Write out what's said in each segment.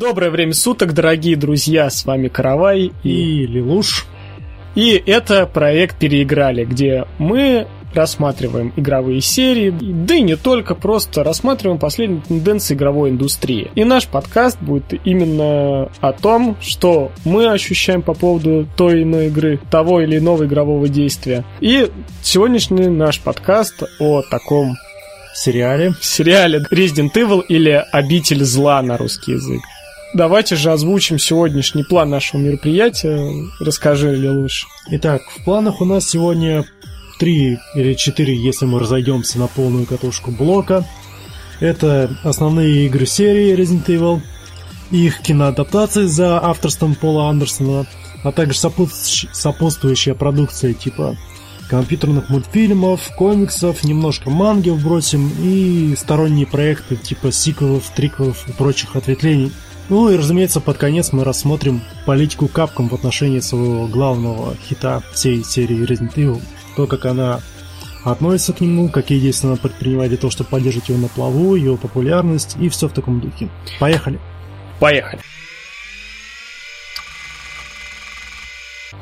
Доброе время суток, дорогие друзья, с вами Каравай и Лилуш. И это проект «Переиграли», где мы рассматриваем игровые серии, да и не только, просто рассматриваем последние тенденции игровой индустрии. И наш подкаст будет именно о том, что мы ощущаем по поводу той или иной игры, того или иного игрового действия. И сегодняшний наш подкаст о таком сериале. Сериале Resident Evil или Обитель зла на русский язык. Давайте же озвучим сегодняшний план нашего мероприятия. Расскажи, или лучше. Итак, в планах у нас сегодня три или четыре, если мы разойдемся на полную катушку блока. Это основные игры серии Resident Evil, их киноадаптации за авторством Пола Андерсона, а также сопутствующая продукция типа компьютерных мультфильмов, комиксов, немножко манги вбросим и сторонние проекты типа сиквелов, триквелов и прочих ответвлений – ну и, разумеется, под конец мы рассмотрим политику Capcom в отношении своего главного хита всей серии Resident Evil. То, как она относится к нему, какие действия она предпринимает для того, чтобы поддерживать его на плаву, его популярность и все в таком духе. Поехали! Поехали!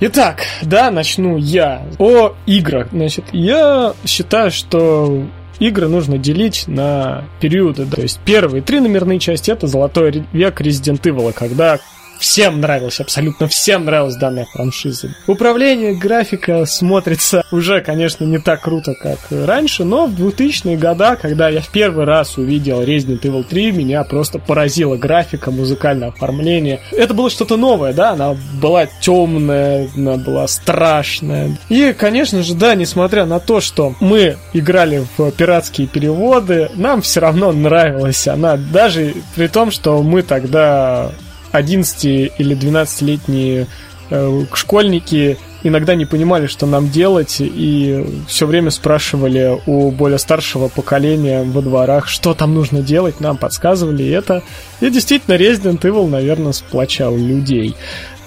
Итак, да, начну я. О играх. Значит, я считаю, что игры нужно делить на периоды. То есть первые три номерные части это золотой век Resident Evil, когда всем нравилось, абсолютно всем нравилась данная франшиза. Управление, графика смотрится уже, конечно, не так круто, как раньше, но в 2000-е годы, когда я в первый раз увидел Resident Evil 3, меня просто поразила графика, музыкальное оформление. Это было что-то новое, да, она была темная, она была страшная. И, конечно же, да, несмотря на то, что мы играли в пиратские переводы, нам все равно нравилась она, даже при том, что мы тогда 11 или 12-летние э, школьники иногда не понимали, что нам делать, и все время спрашивали у более старшего поколения во дворах, что там нужно делать, нам подсказывали это. И действительно, Resident Evil, наверное, сплочал людей.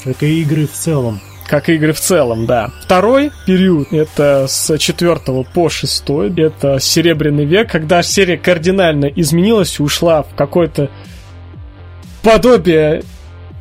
Как и игры в целом. Как и игры в целом, да. Второй период, это с 4 по 6, это Серебряный век, когда серия кардинально изменилась и ушла в какой-то подобие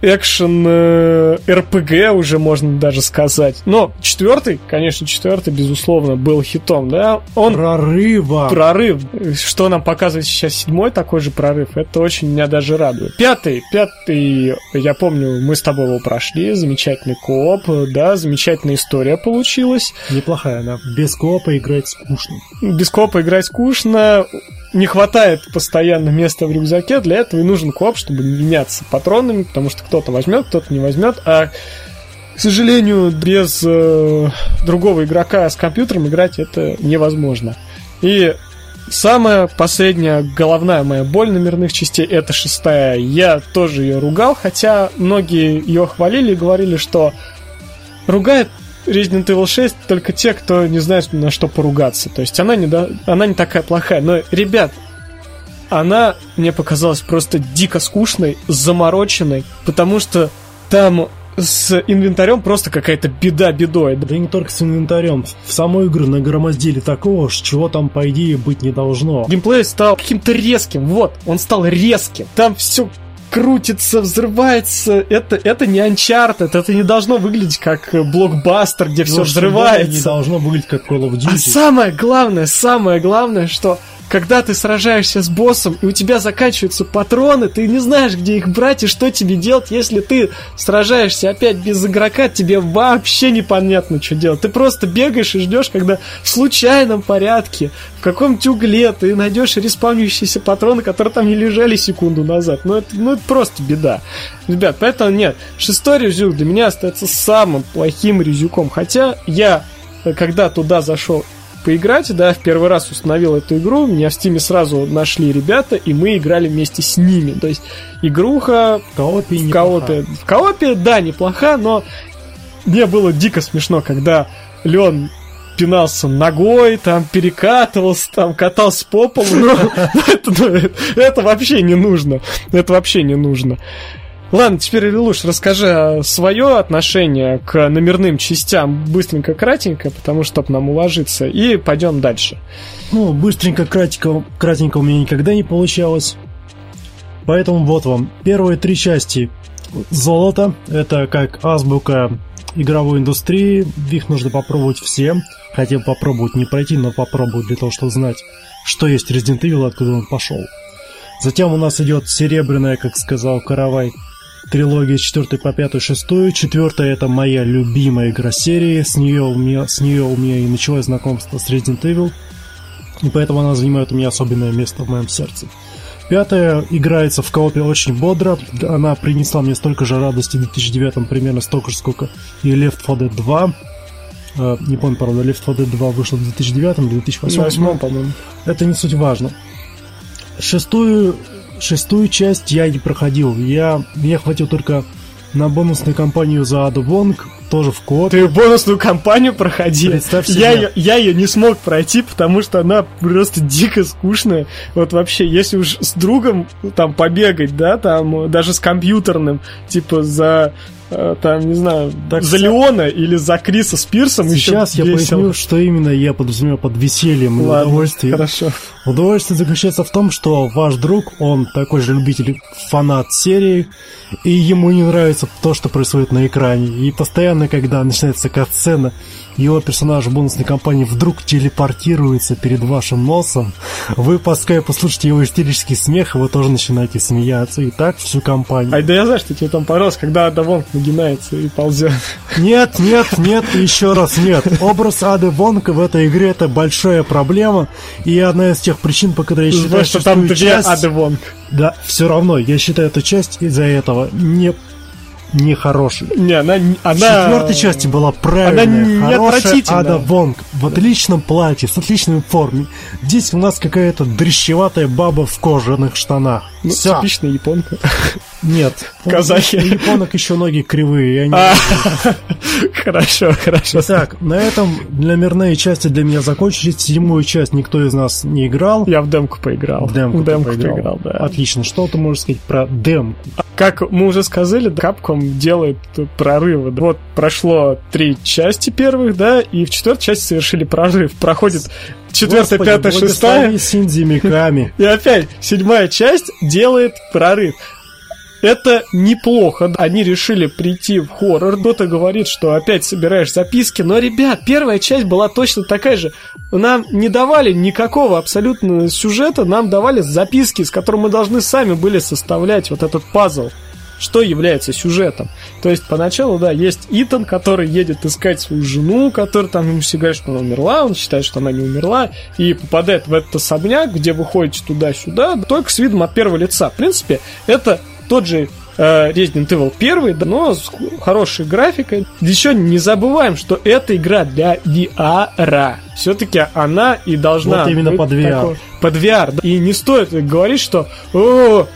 экшен э, РПГ уже можно даже сказать. Но четвертый, конечно, четвертый, безусловно, был хитом, да? Он прорыва. Прорыв. Что нам показывает сейчас седьмой такой же прорыв, это очень меня даже радует. Пятый, пятый, я помню, мы с тобой его прошли, замечательный кооп, да, замечательная история получилась. Неплохая, да. Без коопа играть скучно. Без коопа играть скучно не хватает постоянно места в рюкзаке, для этого и нужен кооп, чтобы меняться патронами, потому что кто-то возьмет, кто-то не возьмет, а к сожалению, без э, другого игрока с компьютером играть это невозможно. И самая последняя головная моя боль номерных частей это шестая. Я тоже ее ругал, хотя многие ее хвалили и говорили, что ругает Resident Evil 6 только те, кто не знает, на что поругаться. То есть она не, да, она не такая плохая. Но, ребят, она мне показалась просто дико скучной, замороченной, потому что там с инвентарем просто какая-то беда бедой. Да не только с инвентарем. В самой игру нагромоздили такого, чего там, по идее, быть не должно. Геймплей стал каким-то резким. Вот, он стал резким. Там все крутится, взрывается. Это, это не Uncharted, это не должно выглядеть как блокбастер, где все взрывается. Не должно выглядеть как Call of Duty. А самое главное, самое главное, что когда ты сражаешься с боссом, и у тебя заканчиваются патроны, ты не знаешь, где их брать и что тебе делать, если ты сражаешься опять без игрока, тебе вообще непонятно, что делать. Ты просто бегаешь и ждешь, когда в случайном порядке, в каком-нибудь угле ты найдешь респавнящиеся патроны, которые там не лежали секунду назад. Ну это, ну, это просто беда. Ребят, поэтому нет, шестой резюк для меня остается самым плохим резюком. Хотя я, когда туда зашел поиграть, да, в первый раз установил эту игру, меня в стиме сразу нашли ребята, и мы играли вместе с ними. То есть игруха в коопе, в коопе, в коопе, да, неплоха, но мне было дико смешно, когда Леон пинался ногой, там перекатывался, там катался по полу. Это вообще не нужно. Это вообще не нужно. Ладно, теперь, Илюш, расскажи свое отношение к номерным частям быстренько, кратенько, потому что нам уложиться, и пойдем дальше. Ну, быстренько, кратенько, кратенько у меня никогда не получалось. Поэтому вот вам. Первые три части золото. Это как азбука игровой индустрии. Их нужно попробовать всем. Хотел попробовать не пройти, но попробовать для того, чтобы знать, что есть Resident Evil, откуда он пошел. Затем у нас идет серебряная, как сказал Каравай, трилогия с 4 по 5 6 Четвертая это моя любимая игра серии. С нее, у меня, с нее у меня и началось знакомство с Resident Evil. И поэтому она занимает у меня особенное место в моем сердце. Пятая играется в коопе очень бодро. Она принесла мне столько же радости в 2009 примерно столько же, сколько и Left 4 Dead 2. Uh, не помню, правда, Left 4 Dead 2 вышел в 2009 или 2008, по-моему. Это не суть важно. Шестую, шестую часть я не проходил. Я, мне хватил только на бонусную кампанию за Аду Вонг, тоже в код. Ты бонусную кампанию проходил? Представь себе. Я, ее, я ее не смог пройти, потому что она просто дико скучная. Вот вообще, если уж с другом там побегать, да, там даже с компьютерным, типа за Э, там, не знаю, так за Леона или за Криса с Пирсом Сейчас я весело. поясню, что именно я подразумеваю под весельем Ладно, и удовольствием. Хорошо. Удовольствие заключается в том, что ваш друг, он такой же любитель, фанат серии, и ему не нравится то, что происходит на экране. И постоянно, когда начинается кат-сцена, его персонаж в бонусной кампании вдруг телепортируется перед вашим носом, вы по скайпу слушаете его истерический смех, и вы тоже начинаете смеяться, и так всю компанию. Ай, да я знаю, что тебе там порос, когда Ада Вонг нагинается и ползет. Нет, нет, нет, еще раз нет. Образ Ады Вонг в этой игре это большая проблема, и одна из тех причин, по которой я считаю, что там часть... Ады Вонг. Да, все равно, я считаю эту часть из-за этого не нехорошей. Не, она... она... В четвертой части была правильная, она не хорошая Ада Вонг в отличном платье, с отличной формой. Здесь у нас какая-то дрещеватая баба в кожаных штанах. Ну, Все. типичная японка. Нет. Казахи. У японок еще ноги кривые. Они а, хорошо, хорошо. Так, на этом номерные части для меня закончились. Седьмую часть никто из нас не играл. Я в демку поиграл. В демку, демку поиграл. поиграл, да. Отлично. Что ты можешь сказать про демку? Как мы уже сказали, Capcom делает прорывы. Вот прошло три части первых, да, и в четвертой части совершили прорыв. Проходит четвертая, пятая, шестая. Синдзи Миками. И опять седьмая часть делает прорыв. Это неплохо. Они решили прийти в хоррор. Кто-то говорит, что опять собираешь записки. Но, ребят, первая часть была точно такая же. Нам не давали никакого абсолютно сюжета. Нам давали записки, с которыми мы должны сами были составлять вот этот пазл что является сюжетом. То есть поначалу, да, есть Итан, который едет искать свою жену, которая там ему все говорят, что она умерла, он считает, что она не умерла, и попадает в этот особняк, где вы ходите туда-сюда, только с видом от первого лица. В принципе, это тот же э, Resident Evil 1, но с хорошей графикой. Еще не забываем, что эта игра для VR. Все-таки она и должна вот именно под VR. Такой, под VR. И не стоит говорить, что О,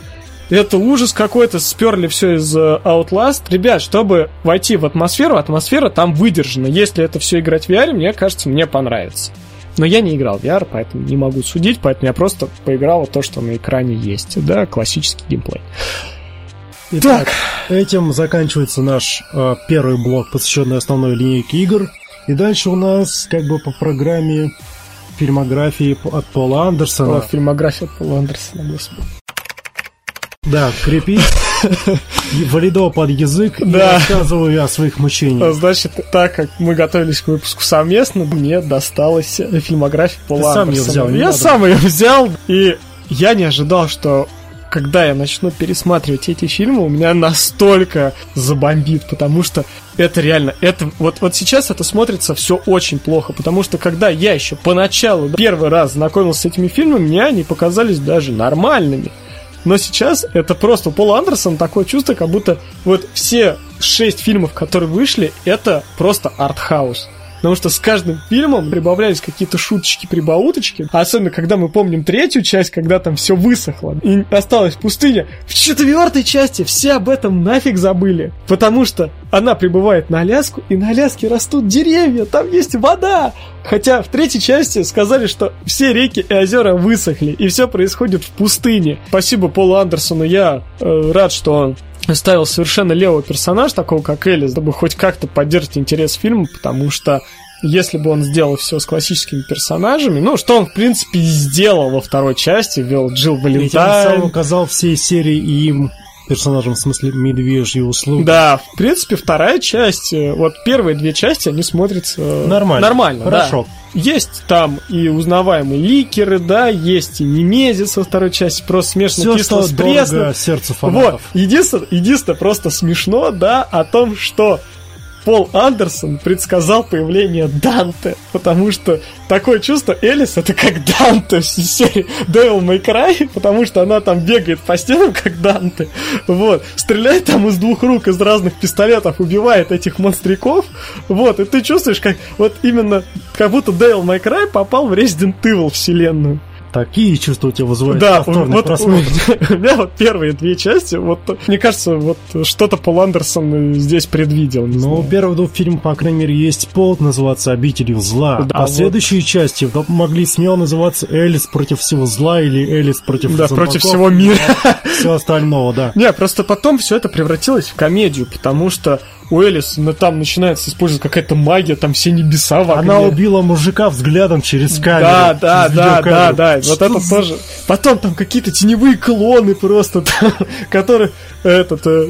это ужас какой-то, сперли все из э, Outlast. Ребят, чтобы войти в атмосферу, атмосфера там выдержана. Если это все играть в VR, мне кажется, мне понравится. Но я не играл в VR, поэтому не могу судить, поэтому я просто поиграл в то, что на экране есть. Да, классический геймплей. Итак, так. этим заканчивается наш э, первый блок, посвященный основной линейке игр. И дальше у нас как бы по программе фильмографии от Пола Андерсона. О, фильмография от Пола Андерсона, господи. Да, крепить валидо под язык да. и рассказываю о своих мучениях. Значит, так как мы готовились к выпуску совместно, мне досталась фильмография Пола Ты сам ее взял, Я надо. сам ее взял, и я не ожидал, что когда я начну пересматривать эти фильмы, у меня настолько забомбит, потому что это реально, это вот, вот сейчас это смотрится все очень плохо, потому что когда я еще поначалу первый раз знакомился с этими фильмами, мне они показались даже нормальными. Но сейчас это просто у Пола Андерсона такое чувство, как будто вот все шесть фильмов, которые вышли, это просто артхаус. Потому что с каждым фильмом прибавлялись какие-то шуточки, прибауточки. А особенно, когда мы помним третью часть, когда там все высохло и осталась пустыня. В четвертой части все об этом нафиг забыли. Потому что она прибывает на Аляску, и на Аляске растут деревья, там есть вода. Хотя в третьей части сказали, что все реки и озера высохли, и все происходит в пустыне. Спасибо Полу Андерсону, я э, рад, что он ставил совершенно левого персонаж, такого как Элис, чтобы хоть как-то поддержать интерес фильма, потому что если бы он сделал все с классическими персонажами, ну, что он, в принципе, и сделал во второй части, вел Джилл Ведь он сам Валентайн. указал всей серии и им персонажам, в смысле, медвежьи услуги. Да, в принципе, вторая часть, э, вот первые две части, они смотрятся э, Нормально. Нормально, да. Хорошо. Есть там и узнаваемые ликеры, да, есть и Немезис во второй части, просто смешно Все, кисло что с пресным. сердцу Вот, фанатов. единственное, единственное, просто смешно, да, о том, что Пол Андерсон предсказал появление Данте, потому что такое чувство Элис это как Данте из серии Devil May Cry, потому что она там бегает по стенам как Данте, вот, стреляет там из двух рук, из разных пистолетов, убивает этих монстриков, вот, и ты чувствуешь, как вот именно, как будто Devil May Cry попал в Resident Evil вселенную. Такие чувства у тебя вызывают Да, вот просмотр. у меня вот первые две части, вот мне кажется, вот что-то Пол Андерсон здесь предвидел. Но у первого двух фильма, по крайней мере, есть повод называться «Обителью зла». Да, а вот. следующие части могли смело называться «Элис против всего зла» или «Элис против Да, зомбаков» против всего мира. Все остального, да. Не, просто потом все это превратилось в комедию, потому что у Элис там начинается использовать какая-то магия, там все небеса в огне. Она убила мужика взглядом через камеру. Да, да, через да, да, да. Вот это за- тоже. Потом там какие-то теневые клоны просто, там, которые этот э,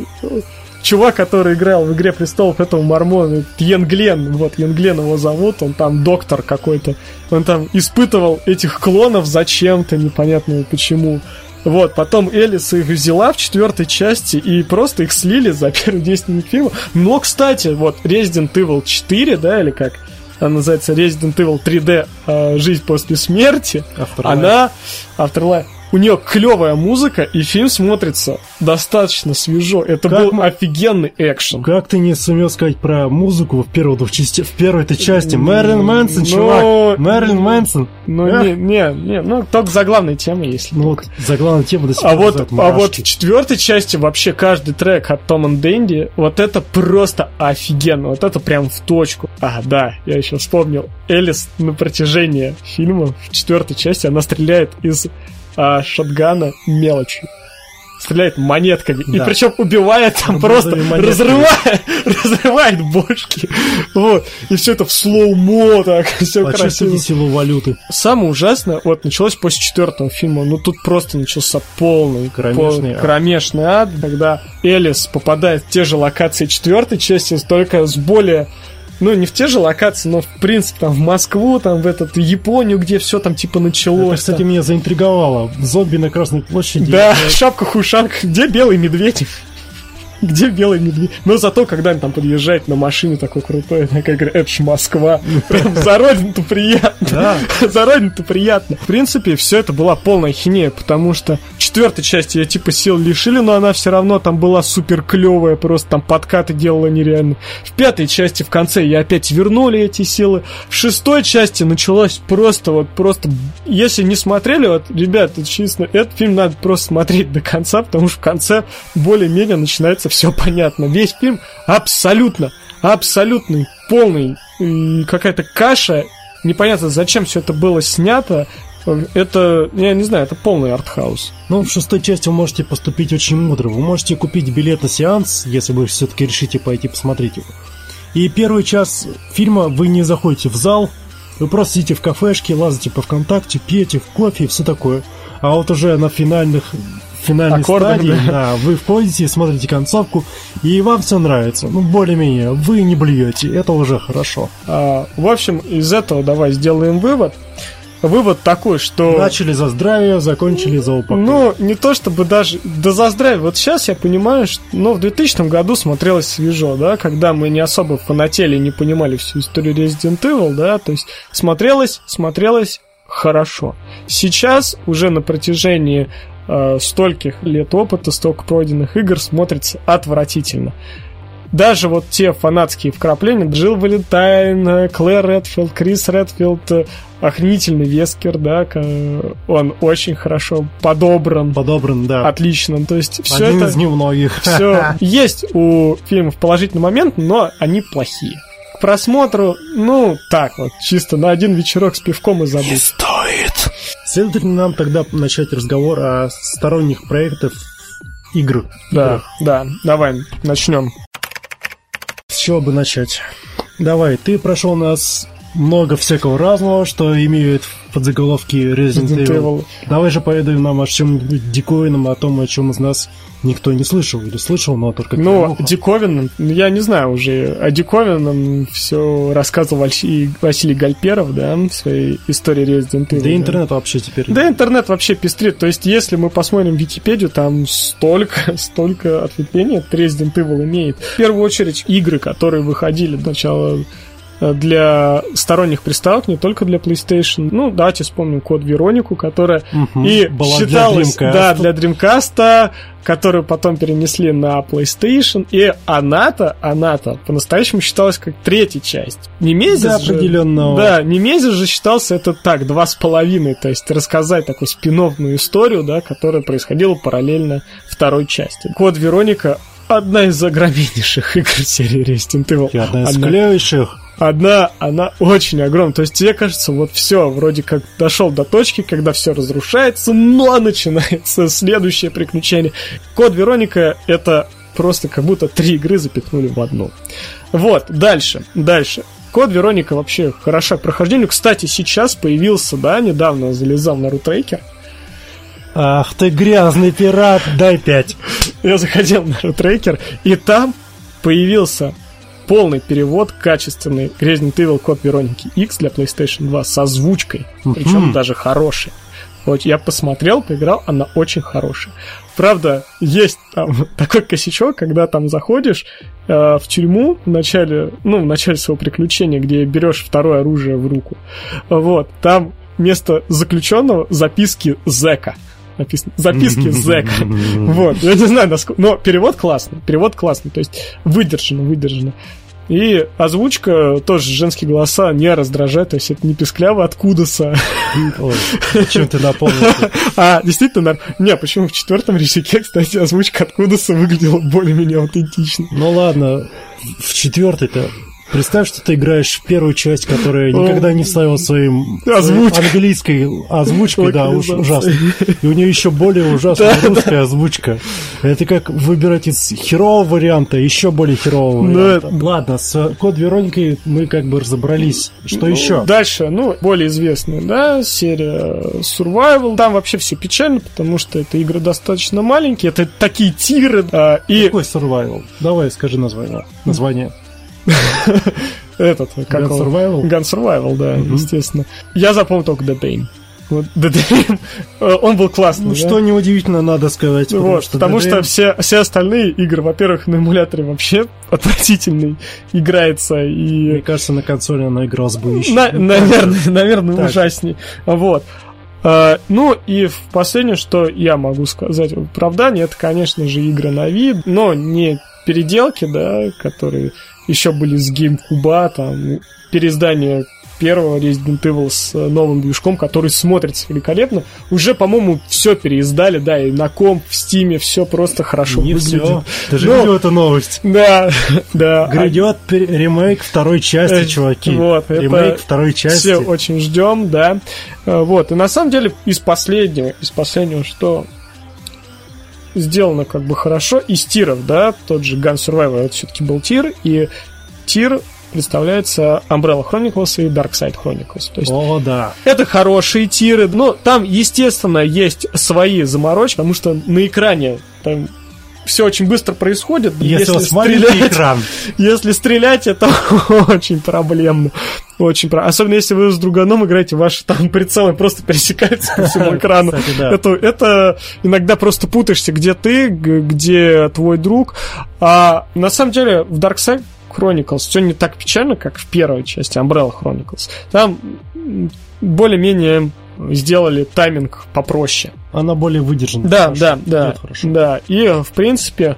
чувак, который играл в Игре престолов этого мормона, Йен Глен, вот Йен Глен его зовут, он там доктор какой-то, он там испытывал этих клонов зачем-то, непонятно почему. Вот, потом Элис их взяла в четвертой части и просто их слили за первые 10 минут фильма. Но, кстати, вот Resident Evil 4, да, или как она называется, Resident Evil 3D э, «Жизнь после смерти», Afterlife. она, Afterlife, у нее клевая музыка, и фильм смотрится достаточно свежо. Это Как был мы- офигенный экшен. Как ты не сумел сказать про музыку в первой двух части, в первой этой части? Мэрилин Мэнсон, ну, чувак. Мэрилин Мэнсон. Ну, Эх. не, не, не, ну, только заглавная тема, если Ну вот, заглавная тема до сих А пор вот, вызывает а вот в четвертой части вообще каждый трек от Том и Дэнди, вот это просто офигенно, вот это прям в точку. А, да, я еще вспомнил. Элис на протяжении фильма в четвертой части она стреляет из а, шотгана мелочью. Стреляет монетками. И Да. причем убивает там просто разрывает, разрывает бошки. Вот. И все это в слоумо так, все красиво. Силу валюты. Самое ужасное, вот началось после четвертого фильма, ну тут просто начался полный Кромешный пол- ад. кромешный ад, когда Элис попадает в те же локации четвертой части, только с более ну, не в те же локации, но, в принципе, там, в Москву, там, в этот, Японию, где все там, типа, началось. Это, кстати, там. меня заинтриговало. Зомби на Красной площади. Да, Я- шапка-хушанка. Где белый медведь? Где белый медведь? Но зато, когда он там подъезжает на машине такой крутой, такая говорит, это ж Москва. Прям за родину-то приятно. Да. За родину-то приятно. В принципе, все это была полная хинея, потому что четвертой части я типа сил лишили, но она все равно там была супер клевая, просто там подкаты делала нереально. В пятой части в конце я опять вернули эти силы. В шестой части началось просто вот просто... Если не смотрели, вот, ребят, честно, этот фильм надо просто смотреть до конца, потому что в конце более-менее начинается все понятно. Весь фильм абсолютно, абсолютный, полный, какая-то каша. Непонятно, зачем все это было снято. Это, я не знаю, это полный артхаус. Ну, в шестой части вы можете поступить очень мудро. Вы можете купить билет на сеанс, если вы все-таки решите пойти посмотреть его. И первый час фильма вы не заходите в зал, вы просто сидите в кафешке, лазите по ВКонтакте, пьете кофе и все такое. А вот уже на финальных финальной Аккордах, стадии, да. да, вы входите, смотрите концовку, и вам все нравится. Ну, более-менее, вы не блюете, это уже хорошо. А, в общем, из этого давай сделаем вывод. Вывод такой, что... Начали за здравие, закончили за упокой. Ну, не то чтобы даже... Да за здравие. Вот сейчас я понимаю, что... Ну, в 2000 году смотрелось свежо, да, когда мы не особо фанатели и не понимали всю историю Resident Evil, да, то есть смотрелось, смотрелось хорошо. Сейчас уже на протяжении э, стольких лет опыта, столько пройденных игр смотрится отвратительно. Даже вот те фанатские вкрапления, Джилл Валентайн, э, Клэр Редфилд, Крис Редфилд, э, охренительный Вескер, да, к- он очень хорошо подобран, Подобран, да. отлично, то есть все Один это... из немногих. Все есть у фильмов положительный момент, но они плохие. К просмотру, ну, так вот, чисто на один вечерок с пивком и забыть. Стоит. Следует ли нам тогда начать разговор о сторонних проектах игр? Да, да, давай, начнем. С чего бы начать? Давай, ты прошел нас много всякого разного, что имеют подзаголовки Resident, Resident Evil. Evil. Давай же поведаем нам о чем-нибудь диковинном, о том, о чем из нас никто не слышал или слышал, но только Ну, диковинным, я не знаю уже, о диковинном все рассказывал Василий, Василий Гальперов, да, в своей истории Resident Evil. Да интернет вообще теперь... Да интернет вообще пестрит, то есть если мы посмотрим Википедию, там столько, столько ответвлений от Resident Evil имеет. В первую очередь игры, которые выходили до начала для сторонних приставок, не только для PlayStation. Ну, давайте вспомним код Веронику, которая угу, и Была считалась для да, для Dreamcast, которую потом перенесли на PlayStation, и она-то, она-то по-настоящему считалась как третья часть. Немезис да, же... определенно. Да, Немезис же считался это так, два с половиной, то есть рассказать такую спиновную историю, да, которая происходила параллельно второй части. Код Вероника одна из огромнейших игр серии Resident Evil. И одна из одна... клевейших одна, она очень огромная. То есть тебе кажется, вот все, вроде как дошел до точки, когда все разрушается, но начинается следующее приключение. Код Вероника это просто как будто три игры запихнули в одну. Вот, дальше, дальше. Код Вероника вообще хороша к прохождению. Кстати, сейчас появился, да, недавно залезал на рутрекер. Ах ты грязный пират, дай пять. Я заходил на рутрекер, и там появился полный перевод качественный Resident Evil Код Вероники X для PlayStation 2 с озвучкой, причем даже хорошей. Вот я посмотрел, поиграл, она очень хорошая. Правда, есть там такой косячок, когда там заходишь э, в тюрьму в начале, ну, в начале своего приключения, где берешь второе оружие в руку. Вот, там вместо заключенного записки зэка написано записки зэка. Вот, я не знаю, насколько... Но перевод классный, перевод классный, то есть выдержано, выдержано. И озвучка тоже женские голоса не раздражает, то есть это не пескляво откуда-то. Чем ты напомнил? А, действительно, не, почему в четвертом рисике, кстати, озвучка откуда-то выглядела более-менее аутентично. Ну ладно, в четвертой-то Представь, что ты играешь в первую часть, которая никогда не вставила своим Озвучка. английской озвучкой, да, уж, ужасно. И у нее еще более ужасная русская озвучка. Это как выбирать из херового варианта еще более херового ну, варианта. Ладно, с Код Вероникой мы как бы разобрались. Что ну, еще? Дальше, ну, более известная, да, серия Survival. Там вообще все печально, потому что это игры достаточно маленькие, это такие тиры. И... Какой Survival? Давай скажи название. Название. Этот, как Gun Survival? Gun Survival, да, естественно. Я запомнил только Dead Aim. Вот DDM, он был классный. Ну, да? что неудивительно, надо сказать. Потому вот, что, потому что все, все остальные игры, во-первых, на эмуляторе вообще отвратительный играется. И... Мне кажется, на консоли она игралась бы еще. На, наверное, наверное так. ужасней. Вот. Uh, ну и в последнее, что я могу сказать в оправдании, это, конечно же, игры на вид, но не переделки, да, которые еще были с GameCube, там, переиздание первого Resident Evil с новым движком, который смотрится великолепно. Уже, по-моему, все переиздали, да, и на комп, в стиме все просто хорошо Не выглядит. все. Ты же видел эту новость? Да, да. Грядет а... ремейк второй части, э, чуваки. Вот, ремейк второй части. Все очень ждем, да. Э, вот, и на самом деле из последнего, из последнего, что сделано как бы хорошо. Из тиров, да, тот же Gun Survivor, это все-таки был тир, и тир представляется Umbrella Chronicles и Dark Side Chronicles. То есть О, да. Это хорошие тиры, но там, естественно, есть свои заморочки, потому что на экране там все очень быстро происходит. Если, если стрелять, экран. Если стрелять, это очень проблемно. Очень про... Особенно если вы с друганом играете, ваши там прицелы просто пересекаются по всему экрану. Кстати, да. это, это иногда просто путаешься, где ты, где твой друг. А на самом деле в Dark Side Chronicles все не так печально, как в первой части Umbrella Chronicles. Там более-менее сделали тайминг попроще. Она более выдержана. Да, хорошо. да, да. Да, и в принципе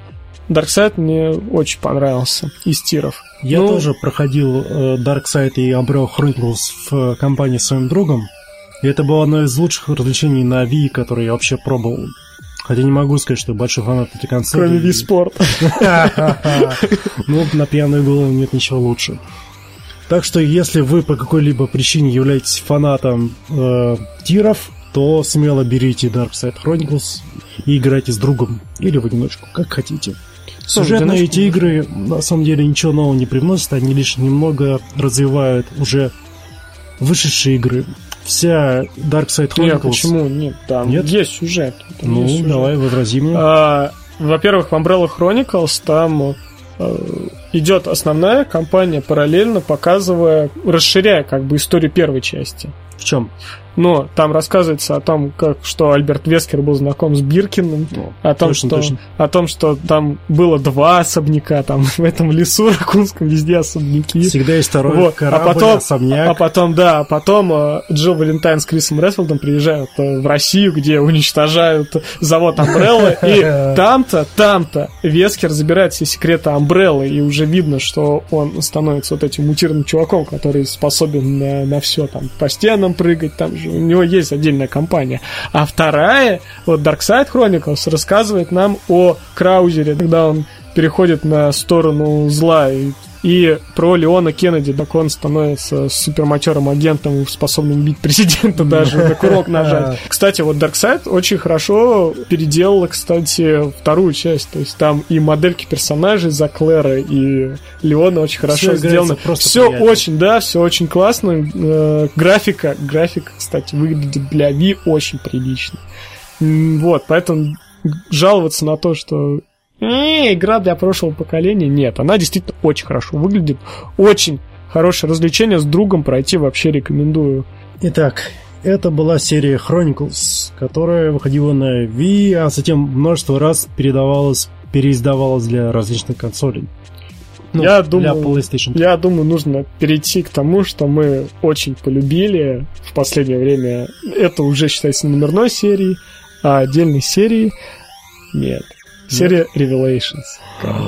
Darkseid мне очень понравился из тиров. Я ну, тоже проходил э, Darkseid и Umbrella Chronicles в компании с своим другом. И это было одно из лучших развлечений на Wii, которые я вообще пробовал. Хотя не могу сказать, что большой фанат этой консоли. Кроме Wii Sport. Ну, на пьяную голову нет ничего лучше. Так что, если вы по какой-либо причине являетесь фанатом э, тиров, то смело берите Dark Side Chronicles и играйте с другом или в одиночку, как хотите. Сюжетно эти игры на самом деле ничего нового не привносят, они лишь немного развивают уже вышедшие игры. Вся Dark Side Chronicles... Нет, почему? Нет, там Нет? есть сюжет. Там Ну, есть сюжет. давай, возрази мне. А, во-первых, в Umbrella Chronicles там идет основная кампания параллельно, показывая, расширяя как бы историю первой части. В чем? Но там рассказывается о том, как что Альберт Вескер был знаком с Биркиным, о том, точно, что точно. о том, что там было два особняка, там в этом лесу ракунском везде особняки. Всегда есть второй Вот, корабль, а потом, особняк. а потом, да, а потом э, Джилл Валентайн с Крисом Редфилдом приезжают э, в Россию, где уничтожают завод Umbrella, и там-то, там-то Вескер забирает все секреты Umbrella, и уже видно, что он становится вот этим мутированным чуваком, который способен на, на все, там, по стенам прыгать, там же у него есть отдельная компания. А вторая, вот Dark Side Chronicles рассказывает нам о Краузере, когда он переходит на сторону зла и, и про Леона Кеннеди, так он становится суперматерым агентом, способным убить президента даже, на курок нажать. Кстати, вот Darkseid очень хорошо переделала, кстати, вторую часть. То есть там и модельки персонажей за Клэра и Леона очень хорошо играется сделано. Все приятно. очень, да, все очень классно. Э, графика, графика, кстати, выглядит для Ви очень прилично. Вот, поэтому жаловаться на то, что «Э, игра для прошлого поколения, нет, она действительно очень хорошо выглядит, очень хорошее развлечение с другом пройти вообще рекомендую. Итак, это была серия Chronicles, которая выходила на Wii, а затем множество раз передавалась, переиздавалась для различных консолей. Ну, Я для думаю- PlayStation. Я думаю, нужно перейти к тому, что мы очень полюбили в последнее время. Это уже считается номерной серией, а отдельной серии нет. Серия Revelations.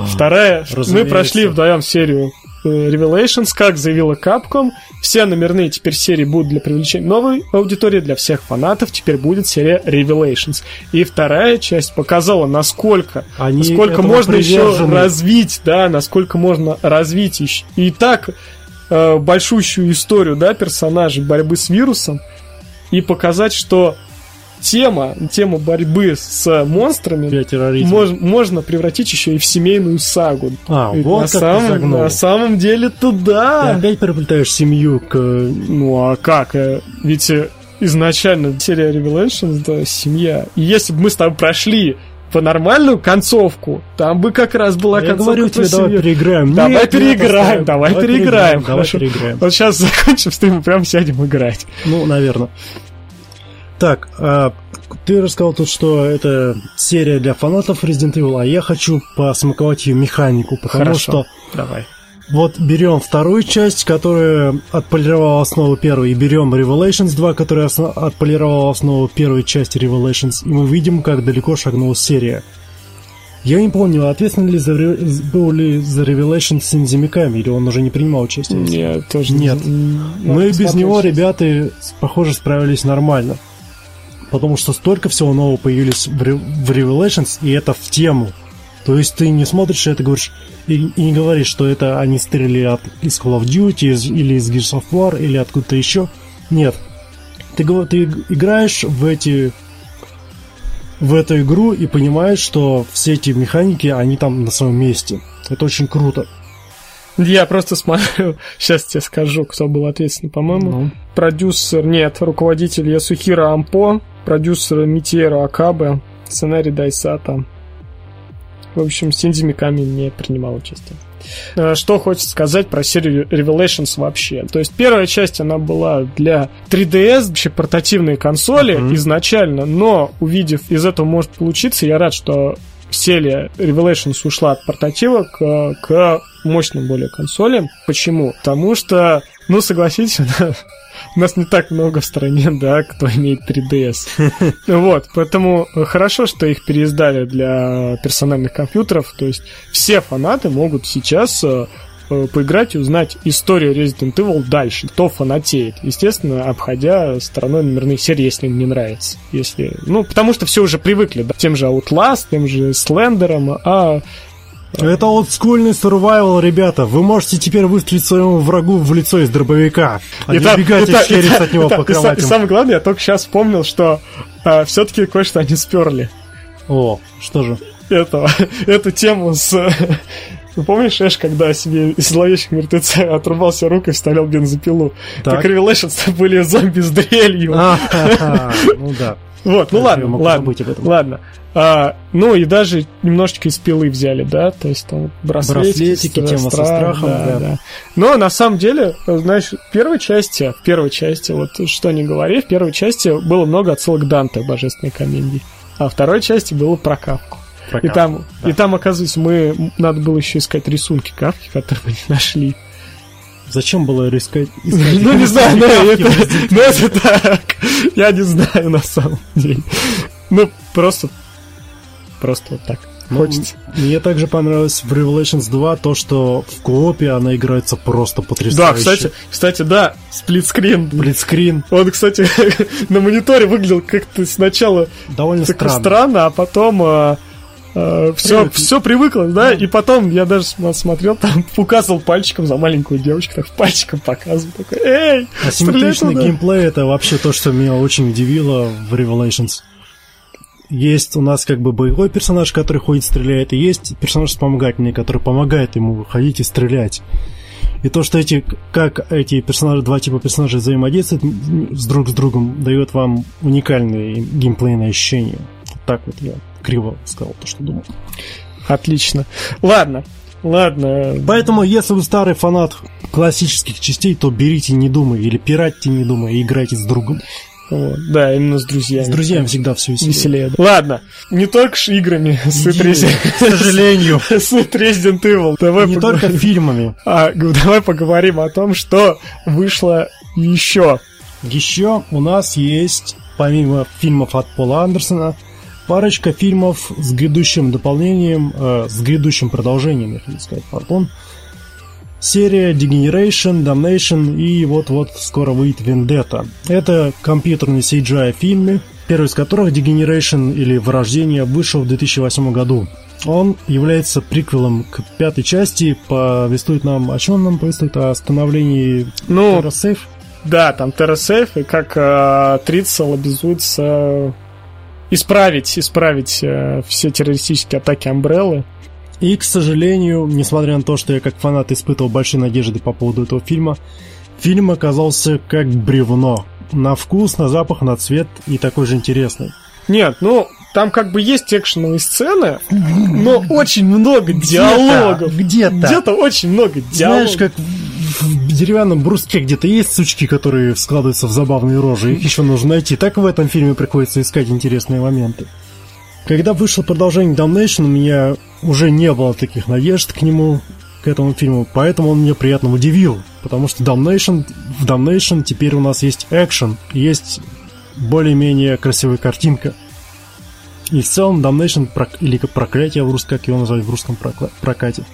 Вторая. Мы прошли вдвоем серию э, Revelations, как заявила Capcom. Все номерные теперь серии будут для привлечения новой аудитории, для всех фанатов. Теперь будет серия Revelations. И вторая часть показала, насколько Они насколько можно еще привержены. развить, да, насколько можно развить еще. И так э, большущую историю, да, персонажей борьбы с вирусом и показать, что тема, тема борьбы с монстрами мож- можно превратить еще и в семейную сагу. А, Ведь вот на, как ты самом, загнул. на самом деле Ты туда. опять переплетаешь семью к... Ну а как? э, Ведь э, изначально серия Revelations это семья. И если бы мы с тобой прошли по нормальную концовку, там бы как раз была Я концовка говорю тебе, давай семью. переиграем. Давай Нет, переиграем, оставим. давай переиграем, Давай хорошо. переиграем. Вот сейчас закончим стрим и прям сядем играть. Ну, наверное. Так, а, ты рассказал тут, что это серия для фанатов Resident Evil, а я хочу посмаковать ее механику, потому Хорошо. что Давай. вот берем вторую часть, которая отполировала основу первой, и берем Revelations 2, которая осно- отполировала основу первой части Revelations, и мы видим, как далеко шагнула серия. Я не помню, ответственен ли за, был ли за Revelations Синзи Миками, или он уже не принимал участие? Нет, тоже Нет. м, Мы надо без него, ребята, похоже, справились нормально. Потому что столько всего нового появились в, Re- в Revelations, и это в тему. То есть ты не смотришь это, говоришь, и, и не говоришь, что это они стрели от, из Call of Duty из- или из Gears of War или откуда-то еще. Нет. Ты, ты играешь в эти в эту игру и понимаешь, что все эти механики, они там на своем месте. Это очень круто. Я просто смотрю, сейчас тебе скажу, кто был ответственный, по-моему. Ну. Продюсер, нет, руководитель Ясухира Ампо, продюсер Митиера Акабе, сценарий Дайсата. В общем, Синди Миками не принимал участие. Э, Что хочется сказать про серию Revelations вообще. То есть первая часть, она была для 3DS, вообще портативные консоли Мгм. изначально, но увидев из этого может получиться, я рад, что серия Revelations ушла от портатива к, к мощным более консолям. Почему? Потому что, ну, согласитесь, нас не так много в стране, да, кто имеет 3DS. Вот, поэтому хорошо, что их переиздали для персональных компьютеров. То есть все фанаты могут сейчас э, э, поиграть и узнать историю Resident Evil дальше. Кто фанатеет, естественно, обходя стороной номерных серий, если им не нравится. Если, ну, потому что все уже привыкли, да, тем же Outlast, тем же Слендером, а Это олдскульный survival, ребята. Вы можете теперь выстрелить своему врагу в лицо из дробовика, а не там- убегать и и шерить и от него и по и кровати. И самое главное, я только сейчас вспомнил, что все-таки кое-что они сперли. О, что же? этого, эту тему с, Ну, помнишь, Эш, когда себе из зловещих мертвеца отрубался руку и вставлял бензопилу? Так, так Revelations были зомби с дрелью. Ну да. Вот, ну ладно, ладно, ладно. А, ну и даже немножечко из пилы взяли, да, то есть там браслетики, браслетики тема со страхом, да, да. да. Но на самом деле, знаешь, в первой части, в первой части, вот что не говори, в первой части было много отсылок Данте божественной комедии, а в второй части было про Кавку. Про и, там, да. и там, оказывается, мы надо было еще искать рисунки Кавки, которые мы не нашли. Зачем было искать? Ну, не знаю, но это, ну, это так. Я не знаю, на самом деле. Ну, просто... Просто вот так. Ну, Хочется. Мне также понравилось в Revelations 2 то, что в коопе она играется просто потрясающе. Да, кстати, кстати, да, сплитскрин. Сплитскрин. Он, кстати, на мониторе выглядел как-то сначала довольно странно. странно, а потом все, Привык. все привыкло, да? И потом я даже смотрел, там указывал пальчиком за маленькую девочку, так пальчиком показывал, такой, эй! Асимметричный геймплей это вообще то, что меня очень удивило в Revelations. Есть у нас как бы боевой персонаж, который ходит стреляет, и есть персонаж вспомогательный, который помогает ему ходить и стрелять. И то, что эти, как эти персонажи, два типа персонажей взаимодействуют с друг с другом, дает вам уникальные геймплейные ощущения. Вот так вот я криво сказал то, что думал. Отлично. Ладно, Ладно. Поэтому, если вы старый фанат классических частей, то берите не думай, или пиратьте не думай, и играйте с другом. Вот. Да, именно с друзьями. С друзьями всегда все веселее. веселее да. Ладно, не только с играми, с К сожалению. С Resident Evil. Давай не только фильмами. А давай поговорим о том, что вышло еще. Еще у нас есть, помимо фильмов от Пола Андерсона, парочка фильмов с грядущим дополнением, э, с грядущим продолжением, я хочу сказать, пардон. Серия Degeneration, Damnation и вот-вот скоро выйдет Vendetta. Это компьютерные CGI фильмы, первый из которых Degeneration или Вырождение вышел в 2008 году. Он является приквелом к пятой части, повествует нам, о чем нам повествует, о становлении ну, TerraSafe? Да, там TerraSafe, и как э, Трицел обязуется исправить, исправить э, все террористические атаки Амбреллы. И, к сожалению, несмотря на то, что я как фанат испытывал большие надежды по поводу этого фильма, фильм оказался как бревно. На вкус, на запах, на цвет и такой же интересный. Нет, ну, там как бы есть экшеновые сцены, но очень много диалогов. Где-то. Где-то очень много диалогов. Знаешь, как деревянном бруске где-то есть сучки, которые складываются в забавные рожи. Их еще нужно найти. Так в этом фильме приходится искать интересные моменты. Когда вышло продолжение Damnation, у меня уже не было таких надежд к нему, к этому фильму, поэтому он меня приятно удивил, потому что Damnation, в Damnation теперь у нас есть экшен, есть более-менее красивая картинка. И в целом Damnation, или проклятие в русском, как его назвать в русском прокате,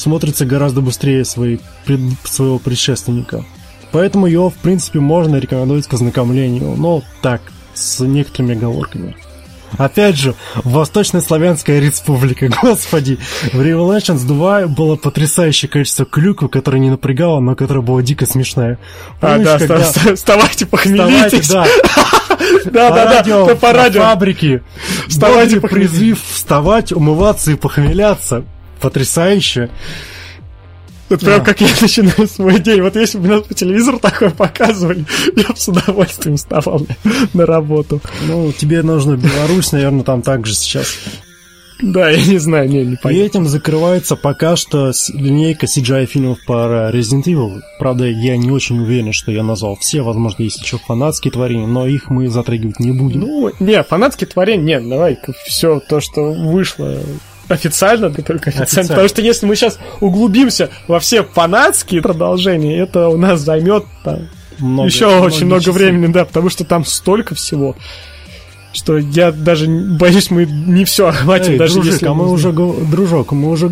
смотрится гораздо быстрее своей, пред, своего предшественника. Поэтому его, в принципе, можно рекомендовать к ознакомлению, но так, с некоторыми оговорками. Опять же, Восточнославянская республика, господи. В Revelations 2 было потрясающее количество клюквы, которое не напрягало, но которое было дико смешное. А, да, когда... вставайте, похмелитесь. да. Да, да, да, по радио. фабрики. Вставайте, призыв вставать, умываться и похмеляться. Потрясающе. Вот прям как я начинаю свой день. Вот если бы нас по телевизору такое показывали, я бы с удовольствием вставал на работу. Ну, тебе нужно Беларусь, наверное, там также сейчас. Да, я не знаю, не, не понятно. И этим закрывается пока что линейка CGI фильмов по Resident Evil. Правда, я не очень уверен, что я назвал все. Возможно, есть еще фанатские творения, но их мы затрагивать не будем. Ну, не, фанатские творения, нет, давай все то, что вышло Официально, да только официально. официально. Потому что если мы сейчас углубимся во все фанатские продолжения, это у нас займет там, много, еще много очень много часов. времени, да, потому что там столько всего что я даже боюсь, мы не все охватим, Эй, даже дружик, если а мы уже, дружок, мы уже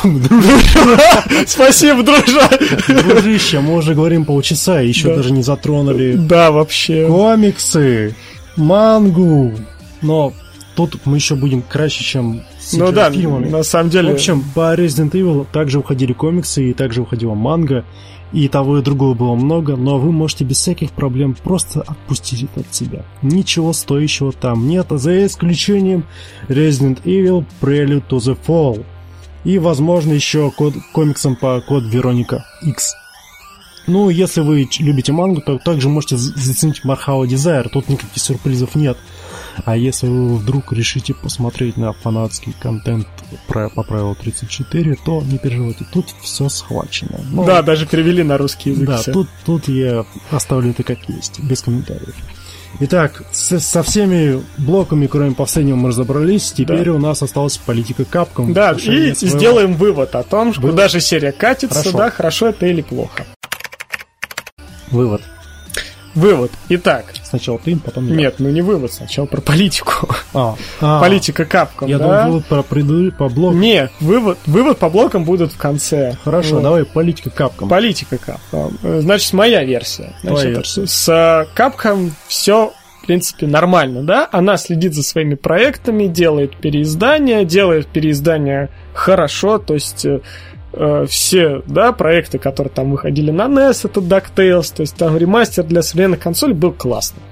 Спасибо, дружа. Дружище, мы уже говорим полчаса, еще даже не затронули. Да, вообще. Комиксы, мангу. Но тут мы еще будем краще, чем с ну да, фильмами. на самом деле. В общем, по Resident Evil также уходили комиксы, и также уходила манга, и того и другого было много, но вы можете без всяких проблем просто отпустить это от себя. Ничего стоящего там нет, за исключением Resident Evil Prelude to the Fall. И, возможно, еще код, комиксом по код Вероника X. Ну, если вы любите мангу, то также можете заценить Мархау Desire. Тут никаких сюрпризов нет. А если вы вдруг решите посмотреть на фанатский контент про, по правилу 34, то не переживайте, тут все схвачено. Но, да, даже перевели на русский язык. Да, тут, тут я оставлю это как есть, без комментариев. Итак, с, со всеми блоками, кроме последнего, мы разобрались. Теперь да. у нас осталась политика капком. Да, и своего... сделаем вывод о том, что куда же серия катится, хорошо. да, хорошо это или плохо. Вывод. Вывод. Итак. Сначала ты, потом я. Нет, ну не вывод, сначала про политику. А, а Политика капком, Я да? думал, вывод про приду по блокам. Не, вывод, вывод по блокам будет в конце. Хорошо, вот. давай политика капком. Политика капком. Значит, моя версия. Значит, с капком все в принципе, нормально, да? Она следит за своими проектами, делает переиздания, делает переиздания хорошо, то есть э, все, да, проекты, которые там выходили на NES, это DuckTales, то есть там ремастер для современных консолей был классный.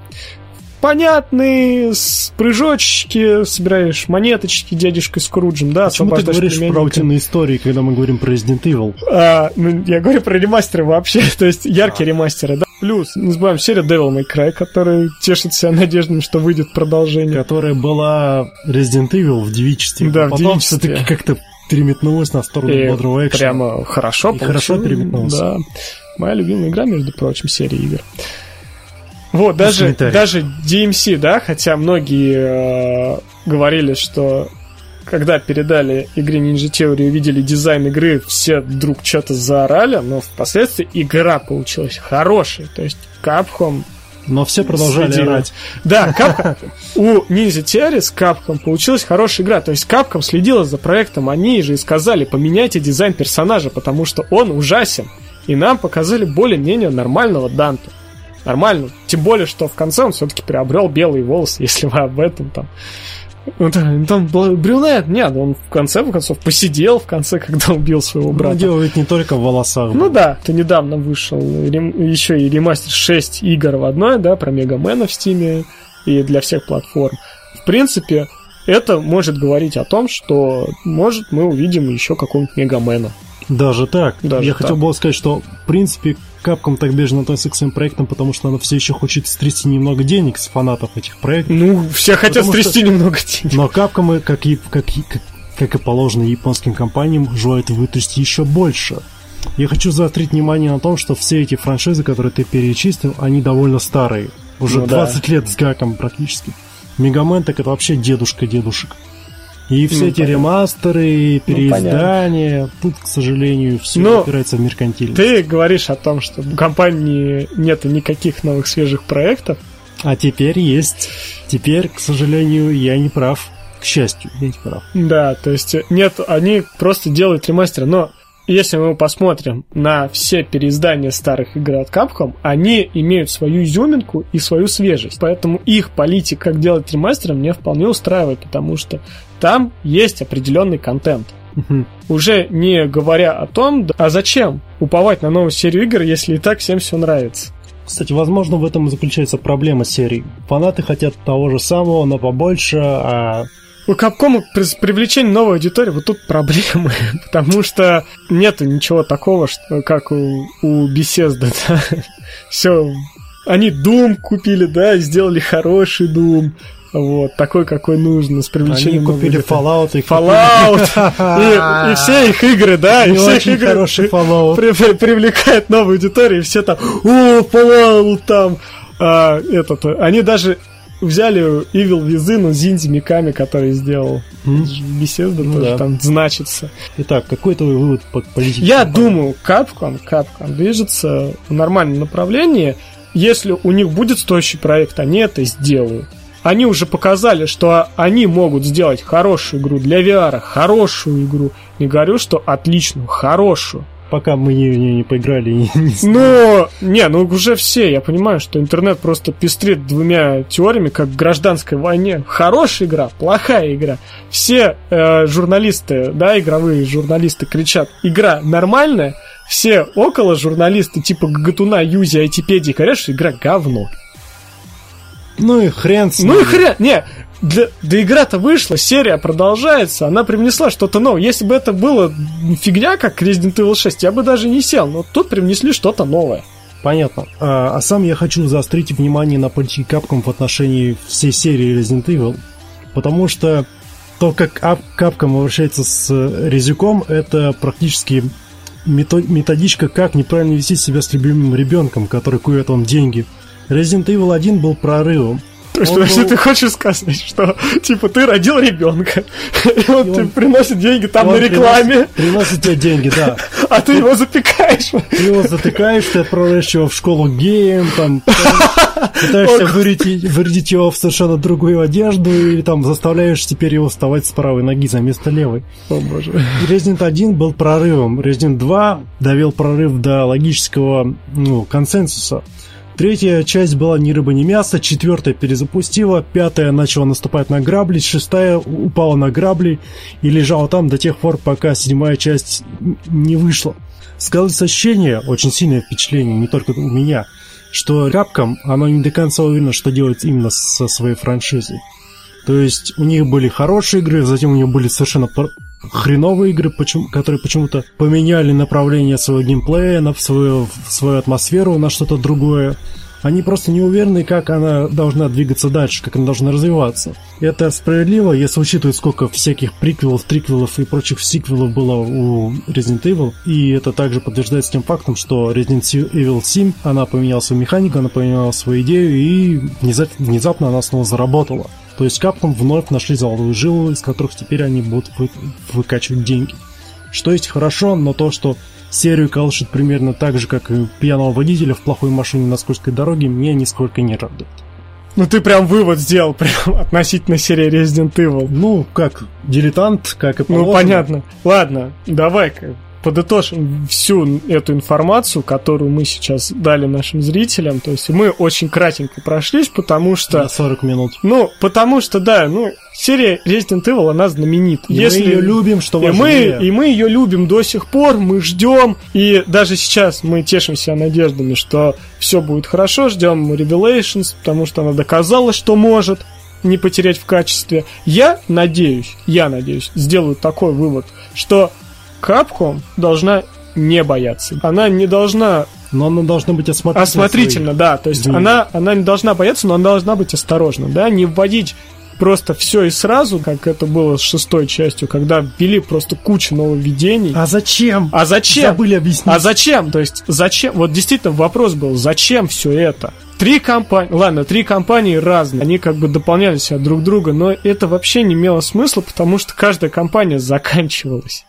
Понятный, с прыжочки, собираешь монеточки дядюшкой Скруджем, да, Почему ты говоришь про утиные истории, когда мы говорим про Resident Evil? А, ну, я говорю про ремастеры вообще, то есть яркие а. ремастеры, да. Плюс, не забываем, серия Devil May Cry, которая тешит себя надеждами, что выйдет продолжение. Которая была Resident Evil в девичестве. Да, а в потом все-таки как-то переметнулась на сторону и бодрого экшена. Прямо хорошо и хорошо переметнулась. Да. Моя любимая игра, между прочим, серия игр. Вот, даже, даже DMC, да, хотя многие э, говорили, что когда передали игре Ninja Theory и увидели дизайн игры, все вдруг что-то заорали, но впоследствии игра получилась хорошей. То есть Capcom но все продолжали следила. орать. Да, Capcom, у Ninja Theory с Capcom получилась хорошая игра. То есть Capcom следила за проектом, они же и сказали, поменяйте дизайн персонажа, потому что он ужасен. И нам показали более-менее нормального Данта. Нормально. Тем более, что в конце он все-таки приобрел белые волосы, если вы об этом там ну, там, там брюнет, нет, он в конце концов посидел в конце, когда убил своего брата. Ну, дело ведь не только в волосах. Ну да, ты недавно вышел еще и ремастер 6 игр в одной, да, про Мегамена в Стиме и для всех платформ. В принципе, это может говорить о том, что, может, мы увидим еще какого-нибудь Мегамена. Даже так. Даже Я так. хотел бы сказать, что, в принципе, Capcom так бережно относится к своим проектам, потому что она все еще хочет стрясти немного денег с фанатов этих проектов. Ну, все хотят стрясти что... немного денег. Но Capcom, как и, как, как, как и положено японским компаниям, желает вытрясти еще больше. Я хочу заострить внимание на том, что все эти франшизы, которые ты перечислил, они довольно старые. Уже ну, 20 да. лет с гаком практически. Мегамен так это вообще дедушка дедушек. И все ну, эти понятно. ремастеры, переиздания, ну, тут, к сожалению, все Но опирается в меркантильность. Ты говоришь о том, что в компании нет никаких новых свежих проектов. А теперь есть. Теперь, к сожалению, я не прав. К счастью, я не прав. Да, то есть нет, они просто делают ремастеры. Но если мы посмотрим на все переиздания старых игр от Capcom, они имеют свою изюминку и свою свежесть. Поэтому их политика, как делать ремастеры, мне вполне устраивает, потому что там есть определенный контент. Уже не говоря о том, а зачем уповать на новую серию игр, если и так всем все нравится. Кстати, возможно, в этом и заключается проблема серии. Фанаты хотят того же самого, но побольше, а у Capcom при привлечении новой аудитории вот тут проблемы, потому что нету ничего такого, что, как у, у Bethesda, да? Все, они Doom купили, да, и сделали хороший Doom. Вот, такой, какой нужно, с привлечением... Они купили Fallout и Fallout! и, и все их игры, да, и, все их игры хороший Fallout. При, при, привлекают новую аудиторию, и все там, о, Fallout там, а, этот, они даже взяли Evil Within Зинди Миками, который сделал mm. беседу, ну, тоже да. там значится. Итак, какой твой вывод по политике? Я думаю, Capcom, Capcom движется в нормальном направлении. Если у них будет стоящий проект, они это сделают. Они уже показали, что они могут сделать хорошую игру для VR, хорошую игру. Не говорю, что отличную, хорошую пока мы не, не, не поиграли. Не, не Но, не, ну уже все, я понимаю, что интернет просто пестрит двумя теориями, как в гражданской войне. Хорошая игра, плохая игра. Все э, журналисты, да, игровые журналисты кричат, игра нормальная, все около журналисты типа Гагатуна, Юзи, Айтипедии говорят, что игра говно. Ну и хрен с ним. Ну и хрен, не, для, да игра-то вышла, серия продолжается, она привнесла что-то новое. Если бы это было фигня, как Resident Evil 6, я бы даже не сел, но тут привнесли что-то новое. Понятно. А, а сам я хочу заострить внимание на политике Capcom в отношении всей серии Resident Evil, потому что то, как Capcom обращается с Резюком, это практически методичка, как неправильно вести себя с любимым ребенком, который кует вам деньги. Resident Evil 1 был прорывом. То есть, вообще был... ты хочешь сказать, что, типа, ты родил ребенка, и он, и тебе приносит деньги там на рекламе. Приносит, приносит тебе деньги, да. А ты его запекаешь. Ты его затыкаешь, ты отправляешь его в школу геем, там, пытаешься вырядить, вырядить его в совершенно другую одежду, и там заставляешь теперь его вставать с правой ноги за место левой. О боже. Resident 1 был прорывом. Resident 2 довел прорыв до логического ну, консенсуса. Третья часть была ни рыба, ни мясо, четвертая перезапустила, пятая начала наступать на грабли, шестая упала на грабли и лежала там до тех пор, пока седьмая часть не вышла. Сказалось ощущение, очень сильное впечатление, не только у меня, что Capcom, оно не до конца уверено, что делать именно со своей франшизой. То есть у них были хорошие игры, затем у них были совершенно хреновые игры, почему, которые почему-то поменяли направление своего геймплея, на свою, свою атмосферу на что-то другое. Они просто не уверены, как она должна двигаться дальше, как она должна развиваться. Это справедливо, если учитывать, сколько всяких приквелов, триквелов и прочих сиквелов было у Resident Evil. И это также подтверждается тем фактом, что Resident Evil 7, она поменяла свою механику, она поменяла свою идею, и внезапно она снова заработала. То есть Capcom вновь нашли золотую жилу, из которых теперь они будут вы, выкачивать деньги. Что есть хорошо, но то, что серию колышет примерно так же, как и пьяного водителя в плохой машине на скользкой дороге, мне нисколько не радует. Ну ты прям вывод сделал прям относительно серии Resident Evil. Ну, как дилетант, как и положено. Ну, понятно. Ладно, давай-ка подытожим всю эту информацию, которую мы сейчас дали нашим зрителям. То есть мы очень кратенько прошлись, потому что... На 40 минут. Ну, потому что, да, ну, серия Resident Evil, она знаменита. И Если... мы ее любим, что и мы, и мы ее любим до сих пор, мы ждем, и даже сейчас мы тешимся надеждами, что все будет хорошо, ждем Revelations, потому что она доказала, что может не потерять в качестве. Я надеюсь, я надеюсь, сделаю такой вывод, что Capcom должна не бояться. Она не должна но она должна быть осмотрительна. Осмотрительно, да. То есть она, она не должна бояться, но она должна быть осторожна, да, не вводить просто все и сразу, как это было с шестой частью, когда ввели просто кучу нововведений. А зачем? А зачем? Забыли объяснить. А зачем? То есть зачем? Вот действительно вопрос был, зачем все это? Три компании, ладно, три компании разные, они как бы дополнялись от друг друга, но это вообще не имело смысла, потому что каждая компания заканчивалась.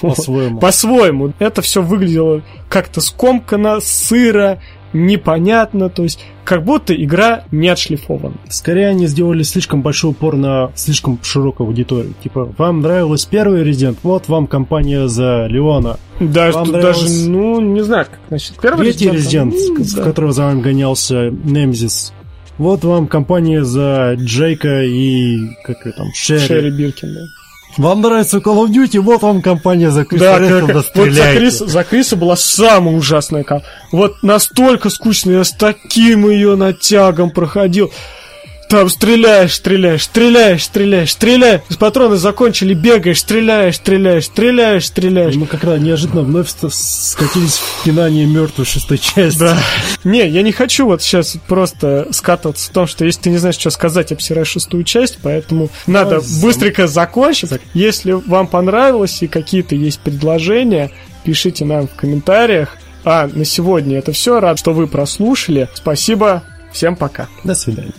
По-своему. По-своему. Это все выглядело как-то скомканно, сыро, непонятно, то есть как будто игра не отшлифована. Скорее они сделали слишком большой упор на слишком широкую аудиторию. Типа, вам нравилась первый Резидент, вот вам компания за Леона. Да, вам нравилось... даже, ну, не знаю, как значит, первый Третий Резидент, ну, в да. которого за вами гонялся Немзис. Вот вам компания за Джейка и, как это там, Шерри. Шерри Биркин, да. Вам нравится Call of Duty, вот вам компания за Криса да, как, вот за Криса, за Криса была самая ужасная компания. Вот настолько скучная, я с таким ее натягом проходил. Там стреляешь, стреляешь, стреляешь, стреляешь, стреляешь. Патроны закончили, бегаешь, стреляешь, стреляешь, стреляешь, стреляешь. Мы как раз неожиданно вновь скатились в пинание мертвой шестой части. Да. Не, я не хочу вот сейчас просто скатываться в том, что если ты не знаешь, что сказать, обсирай шестую часть, поэтому надо быстренько закончить. Если вам понравилось и какие-то есть предложения, пишите нам в комментариях. А на сегодня это все. Рад, что вы прослушали. Спасибо. Всем пока. До свидания.